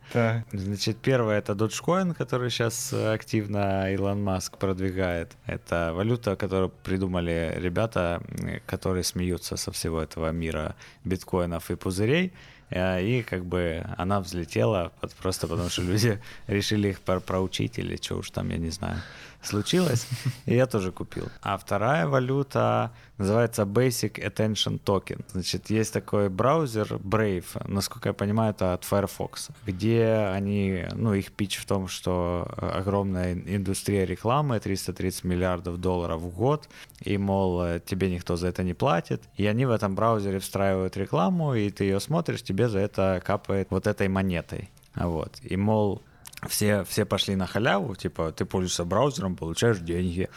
Значит, первое это Dogecoin, который сейчас активно Илон Маск продвигает. Это валюта, которую придумали ребята, которые смеются со всего этого мира биткоинов и пузырей. Э, и как бы она взлетела просто потому, что люди решили их проучить или что уж там, я не знаю, случилось. И я тоже купил. А вторая валюта называется Basic Attention Token. Значит, есть такой браузер Brave, насколько я понимаю, это от Firefox, где они, ну, их пич в том, что огромная индустрия рекламы, 330 миллиардов долларов в год, и, мол, тебе никто за это не платит. И они в этом браузере встраивают рекламу, и ты ее смотришь, тебе за это капает вот этой монетой. Вот. И, мол, все, все пошли на халяву, типа, ты пользуешься браузером, получаешь деньги.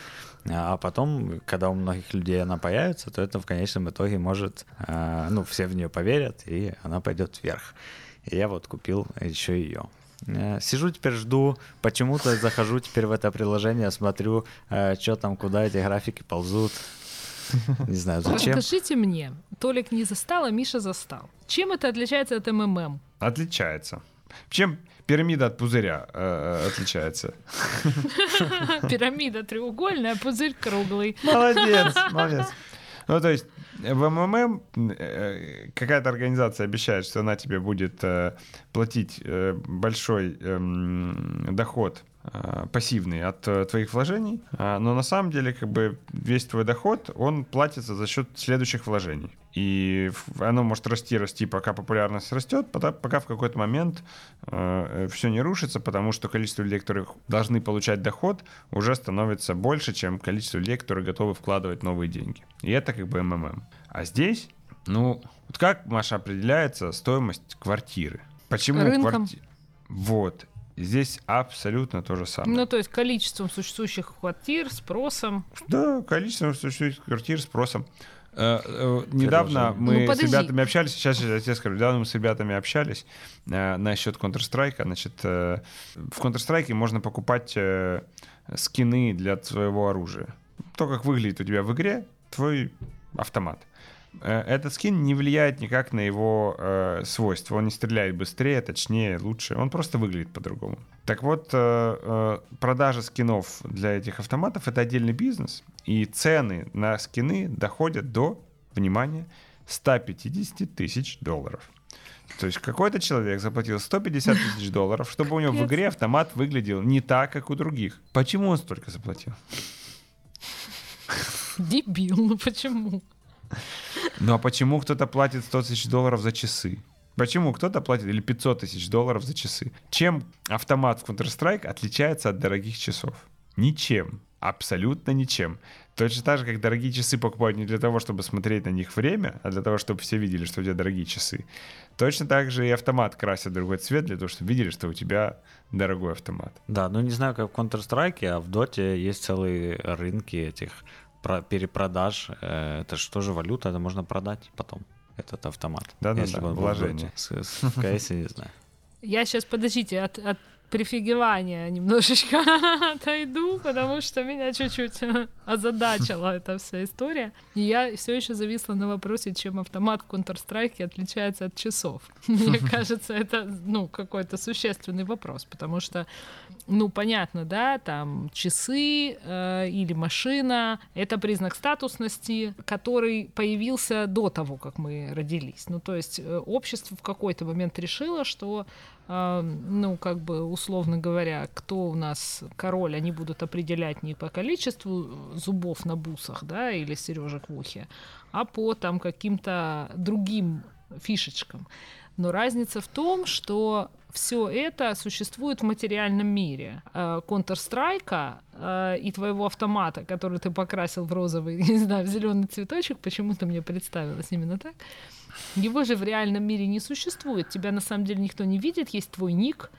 А потом, когда у многих людей она появится, то это в конечном итоге может, э, ну, все в нее поверят, и она пойдет вверх. И я вот купил еще ее. Э, сижу теперь, жду, почему-то захожу теперь в это приложение, смотрю, э, что там, куда эти графики ползут. Не знаю, зачем. Скажите мне, Толик не застал, а Миша застал. Чем это отличается от МММ? Отличается. Чем пирамида от пузыря э, э отличается? Пирамида треугольная, пузырь круглый. Молодец, молодец. Ну, то есть в МММ э, какая-то организация обещает, что она тебе будет э, платить большой эм, доход пассивный от э, твоих вложений, а, но на самом деле как бы весь твой доход, он платится за счет следующих вложений. И оно может расти, расти, пока популярность растет, пока в какой-то момент э, все не рушится, потому что количество людей, которые должны получать доход, уже становится больше, чем количество людей, которые готовы вкладывать новые деньги. И это как бы МММ. А здесь, ну, вот как, Маша, определяется стоимость квартиры? Почему квартира? Вот. Здесь абсолютно то же самое. Ну, то есть количеством существующих квартир, спросом. Да, количеством существующих квартир, спросом. Э, э, недавно мы ну, с ребятами общались, сейчас я тебе скажу, недавно мы с ребятами общались э, насчет Counter-Strike. Значит, в Counter-Strike можно покупать скины для своего оружия. То, как выглядит у тебя в игре твой автомат. Э, этот скин не влияет никак на его э, свойства. Он не стреляет быстрее, точнее, лучше. Он просто выглядит по-другому. Так вот, э, э, продажа скинов для этих автоматов это отдельный бизнес. И цены на скины доходят до, внимания, 150 тысяч долларов. То есть какой-то человек заплатил 150 тысяч долларов, чтобы у него в игре автомат выглядел не так, как у других. Почему он столько заплатил? Дебил, ну почему? Ну а почему кто-то платит 100 тысяч долларов за часы? Почему кто-то платит или 500 тысяч долларов за часы? Чем автомат в Counter-Strike отличается от дорогих часов? Ничем. Абсолютно ничем. Точно так же, как дорогие часы покупают не для того, чтобы смотреть на них время, а для того, чтобы все видели, что у тебя дорогие часы. Точно так же и автомат красят другой цвет для того, чтобы видели, что у тебя дорогой автомат. Да, ну не знаю, как в Counter-Strike, а в Доте есть целые рынки этих про перепродаж. Э, это же тоже валюта, это можно продать потом этот автомат. Да-да-да, если бы он был вложение. бы С, с, в CS, не знаю. Я сейчас, подождите, от, от прифигевания немножечко отойду, потому что меня чуть-чуть озадачила эта вся история. И я все еще зависла на вопросе, чем автомат в Counter-Strike отличается от часов. Мне кажется, это, ну, какой-то существенный вопрос, потому что, ну, понятно, да, там часы э, или машина — это признак статусности, который появился до того, как мы родились. Ну, то есть э, общество в какой-то момент решило, что э, ну, как бы, условно говоря, кто у нас король, они будут определять не по количеству зубов на бусах, да, или сережек в ухе, а по там каким-то другим фишечкам. Но разница в том, что все это существует в материальном мире. Э, Counter-Strike э, и твоего автомата, который ты покрасил в розовый, не знаю, в зеленый цветочек, почему-то мне представилось именно так. Его же в реальном мире не существует. Тебя на самом деле никто не видит, есть твой ник,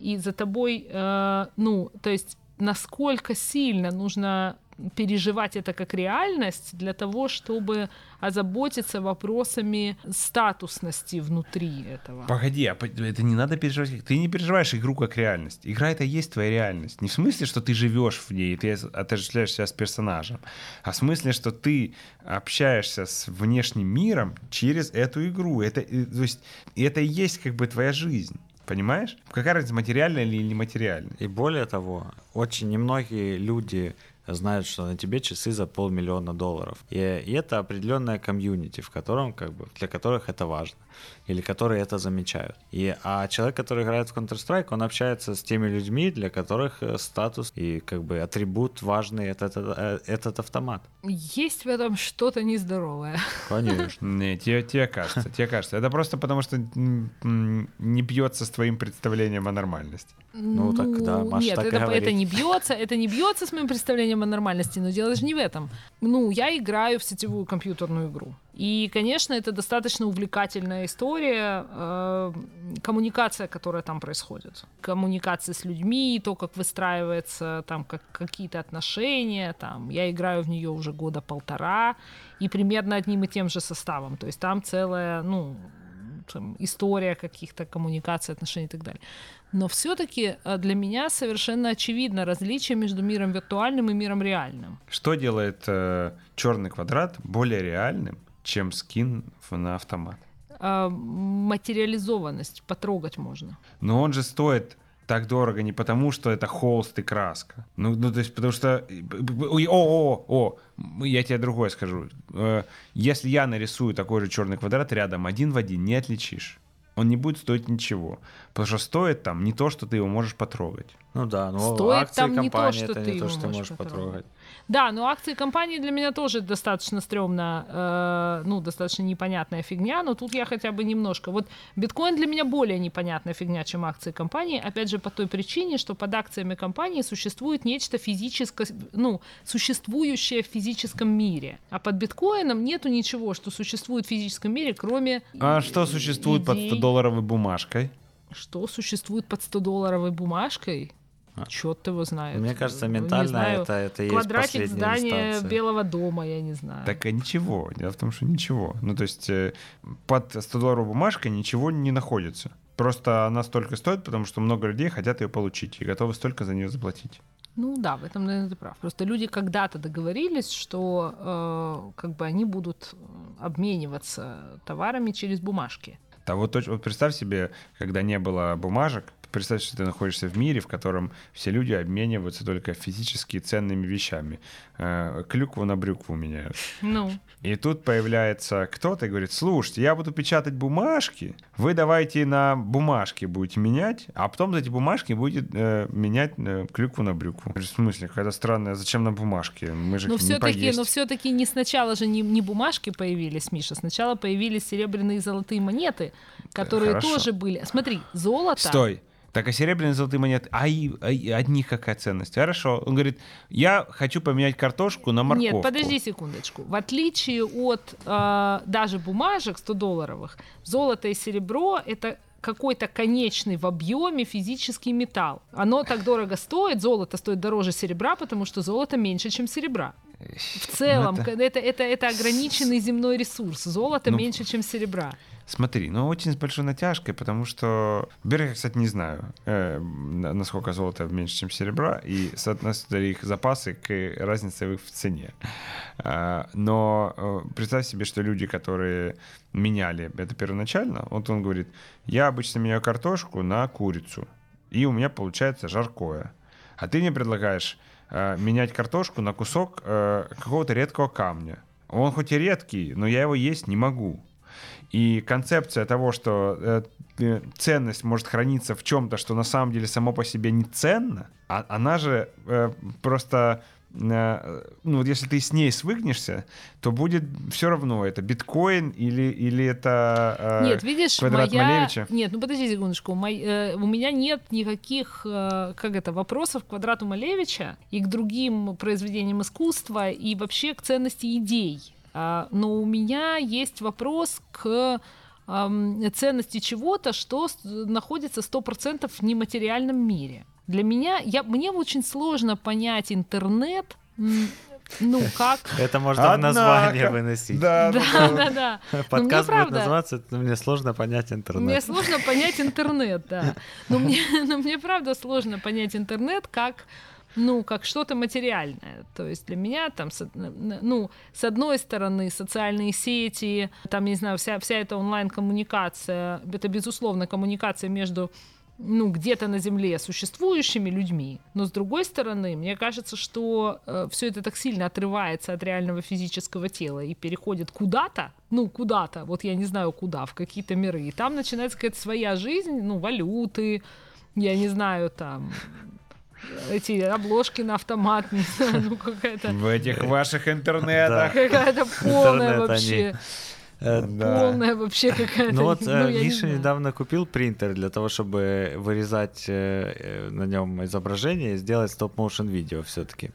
и за тобой, э, ну, то есть насколько сильно нужно переживать это как реальность для того, чтобы озаботиться вопросами статусности внутри этого. Погоди, а это не надо переживать. Ты не переживаешь игру как реальность. Игра это есть твоя реальность. Не в смысле, что ты живешь в ней, ты отождествляешь себя с персонажем, а в смысле, что ты общаешься с внешним миром через эту игру. Это, и- то есть, это и есть как бы твоя жизнь. Понимаешь? Какая разница, материальная или нематериальная? И более того, очень немногие люди знают, что на тебе часы за полмиллиона долларов. И, и это определенная комьюнити, в котором, как бы, для которых это важно. Или которые это замечают. И, а человек, который играет в Counter-Strike, он общается с теми людьми, для которых э, статус и как бы атрибут важный этот, этот, этот автомат. Есть в этом что-то нездоровое. Конечно. Не, тебе, тебе кажется, тебе кажется. Это просто потому, что не бьется с твоим представлением о нормальности. Ну, так да, Маша Нет, так это, это не бьется, это не бьется с моим представлением о нормальности, но дело же не в этом. Ну, я играю в сетевую компьютерную игру. И, конечно, это достаточно увлекательная история, э, коммуникация, которая там происходит. Коммуникация с людьми, то, как выстраивается там как, какие-то отношения. Там. Я играю в нее уже года полтора, и примерно одним и тем же составом. То есть там целая, ну, там, история каких-то коммуникаций, отношений и так далее. Но все-таки для меня совершенно очевидно различие между миром виртуальным и миром реальным. Что делает э, черный квадрат более реальным, чем скин на автомат? А, материализованность потрогать можно. Но он же стоит так дорого не потому, что это холст и краска. Ну, ну то есть, потому что... Ой, О, о, о, я тебе другое скажу. Э, Если я нарисую такой же черный квадрат рядом один в один, не отличишь. Он не будет стоить ничего. Потому что стоит там не то, что ты его можешь потрогать. Ну да, но Стоит акции там не то, компании что это ты не то, что ты можешь можешь потрогать. потрогать. Да, но акции компании для меня тоже достаточно стрёмно, э, ну, достаточно непонятная фигня, но тут я хотя бы немножко. Вот биткоин для меня более непонятная фигня, чем акции компании, опять же, по той причине, что под акциями компании существует нечто физическое, ну, существующее в физическом мире. А под биткоином нету ничего, что существует в физическом мире, кроме А и- что существует под идей. 100-долларовой бумажкой? Что существует под 100-долларовой бумажкой? Черт его знает. Мне кажется, Ну, ментально знаю, это, это и есть Квадратик последняя здания инстанция. Белого дома, я не знаю. Так а ничего. Дело в том, что ничего. Ну, то есть э, под 100-долларовой бумажкой ничего не находится. Просто она столько стоит, потому что много людей хотят ее получить и готовы столько за нее заплатить. Ну да, в этом, наверное, ты прав. Просто люди когда-то договорились, что э, как бы они будут э, обмениваться товарами через бумажки. Да вот, вот представь себе, когда не было бумажек, представь, что ты находишься в мире, в котором все люди обмениваются только физически ценными вещами. Э, клюкву на брюкву меняют. Ну, И тут появляется кто-то и говорит, слушайте, я буду печатать бумажки, вы давайте на бумажки будете менять, а потом за эти бумажки будете э, менять э, клюкву на брюкву. В смысле, какая-то странная, зачем на бумажке? Мы же но не все-таки, поесть. но все-таки не сначала же не, не бумажки появились, Миша, сначала появились серебряные и золотые монеты, которые хорошо. тоже были. Смотри, золото. Стой. Так а серебряные золотые монеты, а, и, а и от них какая ценность? Хорошо. Он говорит, я хочу поменять картошку на морковку. Нет, подожди секундочку. В отличие от э, даже бумажек 100-долларовых, золото и серебро — это какой-то конечный в объеме физический металл. Оно так дорого стоит, золото стоит дороже серебра, потому что золото меньше, чем серебра. В целом, Ну, это... Это, это, это ограниченный земной ресурс. Золото Ну, меньше, чем серебра. Смотри, ну очень с большой натяжкой, потому что... Во-первых, кстати, не знаю, э, на- насколько золото меньше, чем серебра, и соотносятся их запасы к разнице в их цене. А, Но э, представь себе, что люди, которые меняли это первоначально, вот он говорит, я обычно меняю картошку на курицу, и у меня получается жаркое. А ты мне предлагаешь э, менять картошку на кусок э, какого-то редкого камня. Он хоть и редкий, но я его есть не могу. И концепция того, что э, э, ценность может храниться в чем-то, что на самом деле само по себе не ценно, а, она же э, просто, э, ну вот если ты с ней свыкнешься, то будет все равно это биткоин или, или это э, Нет, видишь, квадрат моя... Малевича. Нет, ну подожди секундочку. Мой- э, У меня нет никаких, э, как это, вопросов к квадрату Малевича и к другим произведениям искусства и вообще к ценности идей. А, Но у меня есть вопрос к ценности чего-то, что находится 100% в нематериальном мире. Для меня, я, мне очень сложно понять интернет, ну, как... Это можно в название выносить. Да, Да, да, да. да. Ну, мне Подкаст будет правда- называться «Мне сложно понять Мне интернет». сложно понять интернет, да. Но мне, но мне правда сложно понять интернет как ну, как что-то материальное. То есть для меня там, ну, с одной стороны, социальные сети, там, не знаю, вся, вся эта онлайн-коммуникация, это, безусловно, коммуникация между ну, где-то на Земле существующими людьми, но с другой стороны, мне кажется, что все это так сильно отрывается от реального физического тела и переходит куда-то, ну, куда-то, вот я не знаю куда, в какие-то миры, и там начинается какая-то своя жизнь, ну, валюты, я не знаю, там, эти обложки на автомат, не знаю, ну, какая-то, В этих ваших интернетах. какая-то полная вообще. Э, Да. полная вообще какая-то, Ну вот э, я не Миша недавно купил принтер для того, чтобы вырезать э, э, на нем изображение и сделать стоп-моушен видео все-таки.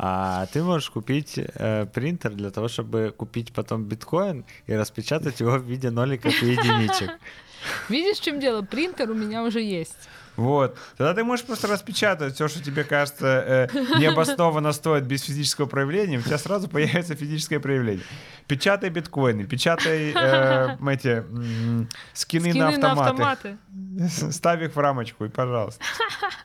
А ты можешь купить э, принтер для того, чтобы купить потом биткоин и распечатать его в виде ноликов и единичек. Видишь, в чем дело? Принтер у меня уже есть. Вот. Тогда ты можешь просто распечатать все, что тебе кажется э, необоснованно стоит без физического проявления, у тебя сразу появится физическое проявление. Печатай биткоины, печатай э, эти м, скины, Скины на на автоматы. автоматы. Ставь их в рамочку и пожалуйста.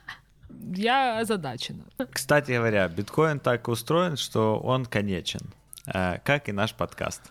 Я озадачена. Кстати говоря, биткоин так устроен, что он конечен, э, как и наш подкаст.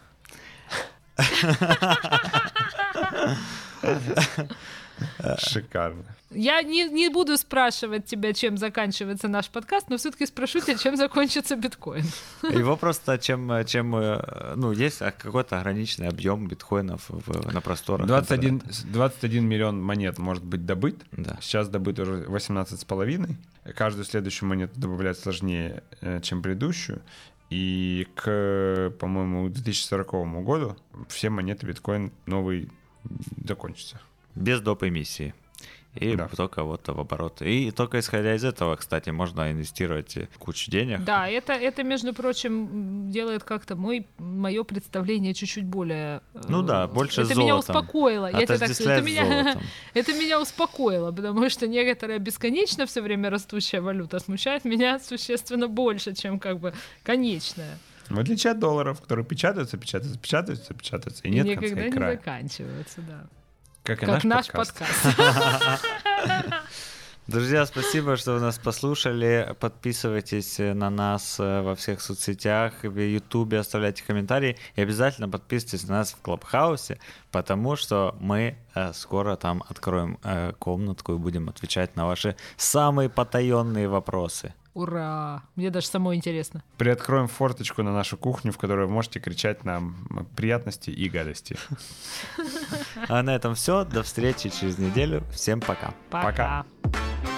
Шикарно. Я не, не буду спрашивать тебя, чем заканчивается наш подкаст, но все-таки спрошу тебя, чем закончится биткоин. Его просто чем, чем э, ну, есть какой-то ограниченный объем биткоинов в- на просторах. 21, интернета. 21 миллион монет может быть добыт. Да. Сейчас добыто уже 18,5. Каждую следующую монету добавлять сложнее, э, чем предыдущую. И к, по-моему, 2040 году все монеты биткоин новый закончатся. Без доп. эмиссии. И Да. только вот в оборот. И только исходя из этого, кстати, можно инвестировать кучу денег. Да, это, это, между прочим, делает как-то мой, мое представление чуть-чуть более... э, Ну да, больше Это с меня золотом. успокоило. Я тебе так скажу, это меня, золотом. это меня успокоило, потому что некоторая бесконечно все время растущая валюта смущает меня существенно больше, чем как бы конечная. В отличие от долларов, которые печатаются, печатаются, печатаются, печатаются, и И нет никогда конца и не края. заканчиваются, да. Как и как наш, наш подкаст. подкаст. Друзья, спасибо, что вы нас послушали. Подписывайтесь на нас э, во всех соцсетях, в Ютубе, оставляйте комментарии. И обязательно подписывайтесь на нас в Клабхаусе, потому что мы э, скоро там откроем э, комнатку и будем отвечать на ваши самые потаенные вопросы. Ура! Мне даже самой интересно. Приоткроем форточку на нашу кухню, в которой вы можете кричать нам приятности и гадости. А на этом все. До встречи через неделю. Всем пока. Пока. Пока.